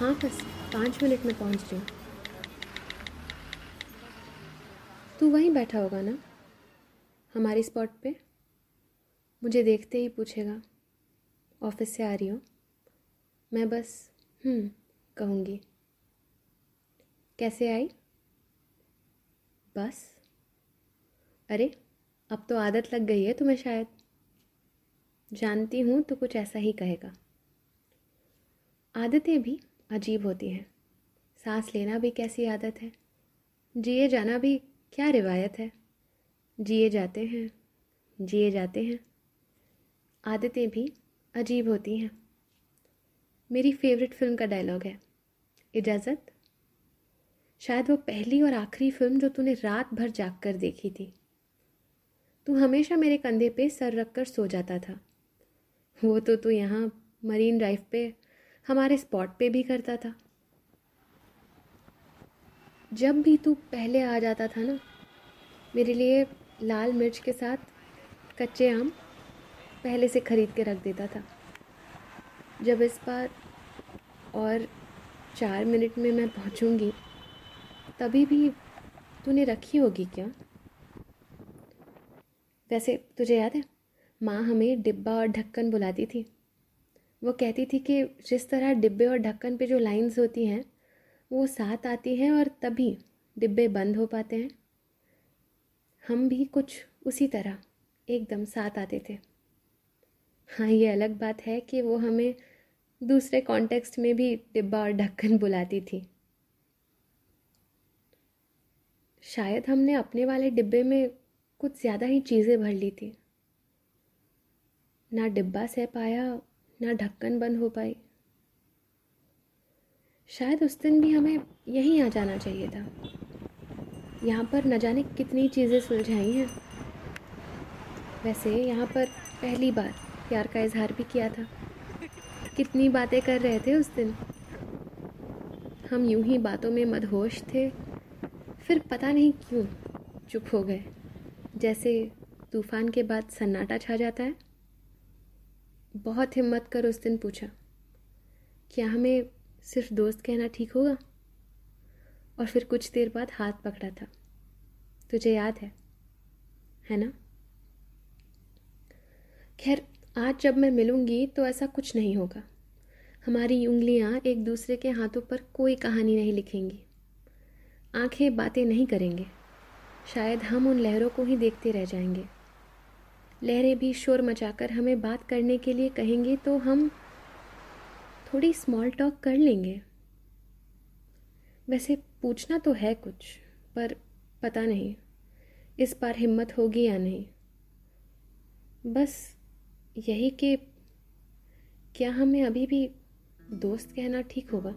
हाँ बस पाँच मिनट में पहुँच रही तू वहीं बैठा होगा ना, हमारी स्पॉट पे? मुझे देखते ही पूछेगा, ऑफ़िस से आ रही हो? मैं बस हम्म कहूँगी। कैसे आई? बस। अरे, अब तो आदत लग गई है तुम्हें शायद। जानती हूँ तो कुछ ऐसा ही कहेगा। आदतें भी अजीब होती हैं। सांस लेना भी कैसी आदत है? जिए जाना भी क्या रिवायत है? जिए जाते हैं, जिए जाते हैं। आदतें भी अजीब होती हैं। मेरी फेवरेट फ़िल्म का डायलॉग है, इजाज़त। शायद वो पहली और आखिरी फ़िल्म जो तूने रात भर जाग कर देखी थी। तू हमेशा मेरे कंधे पे सर रख कर सो जाता था। वो तो तू यहाँ मरीन ड्राइव पे हमारे स्पॉट पे भी करता था। जब भी तू पहले आ जाता था ना, मेरे लिए लाल मिर्च के साथ कच्चे आम पहले से ख़रीद के रख देता था। जब इस बार और चार मिनट में मैं पहुंचूँगी, तभी भी तूने रखी होगी क्या? वैसे तुझे याद है, माँ हमें डिब्बा और ढक्कन बुलाती थी। वो कहती थी कि जिस तरह डिब्बे और ढक्कन पे जो लाइंस होती हैं, वो साथ आती हैं और तभी डिब्बे बंद हो पाते हैं। हम भी कुछ उसी तरह एकदम साथ आते थे। हाँ ये अलग बात है कि वो हमें दूसरे कॉन्टेक्स्ट में भी डिब्बा और ढक्कन बुलाती थी। शायद हमने अपने वाले डिब्बे में कुछ ज़्यादा ही चीज़ें भर ली थी। ना डिब्बा सह पाया ना ढक्कन बंद हो पाई। शायद उस दिन भी हमें यहीं आ जाना चाहिए था। यहाँ पर न जाने कितनी चीज़ें सुलझाई हैं। वैसे यहाँ पर पहली बार प्यार का इजहार भी किया था। कितनी बातें कर रहे थे उस दिन। हम यूँ ही बातों में मदहोश थे। फिर पता नहीं क्यों चुप हो गए। जैसे तूफ़ान के बाद सन्नाटा छा जाता है। बहुत हिम्मत कर उस दिन पूछा, क्या हमें सिर्फ़ दोस्त कहना ठीक होगा? और फिर कुछ देर बाद हाथ पकड़ा था। तुझे याद है है ना? खैर, आज जब मैं मिलूँगी तो ऐसा कुछ नहीं होगा। हमारी उंगलियाँ एक दूसरे के हाथों पर कोई कहानी नहीं लिखेंगी। आँखें बातें नहीं करेंगे। शायद हम उन लहरों को ही देखते रह जाएँगे। लहरें भी शोर मचाकर हमें बात करने के लिए कहेंगे तो हम थोड़ी स्मॉल टॉक कर लेंगे। वैसे पूछना तो है कुछ, पर पता नहीं, इस बार हिम्मत होगी या नहीं। बस यही कि क्या हमें अभी भी दोस्त कहना ठीक होगा?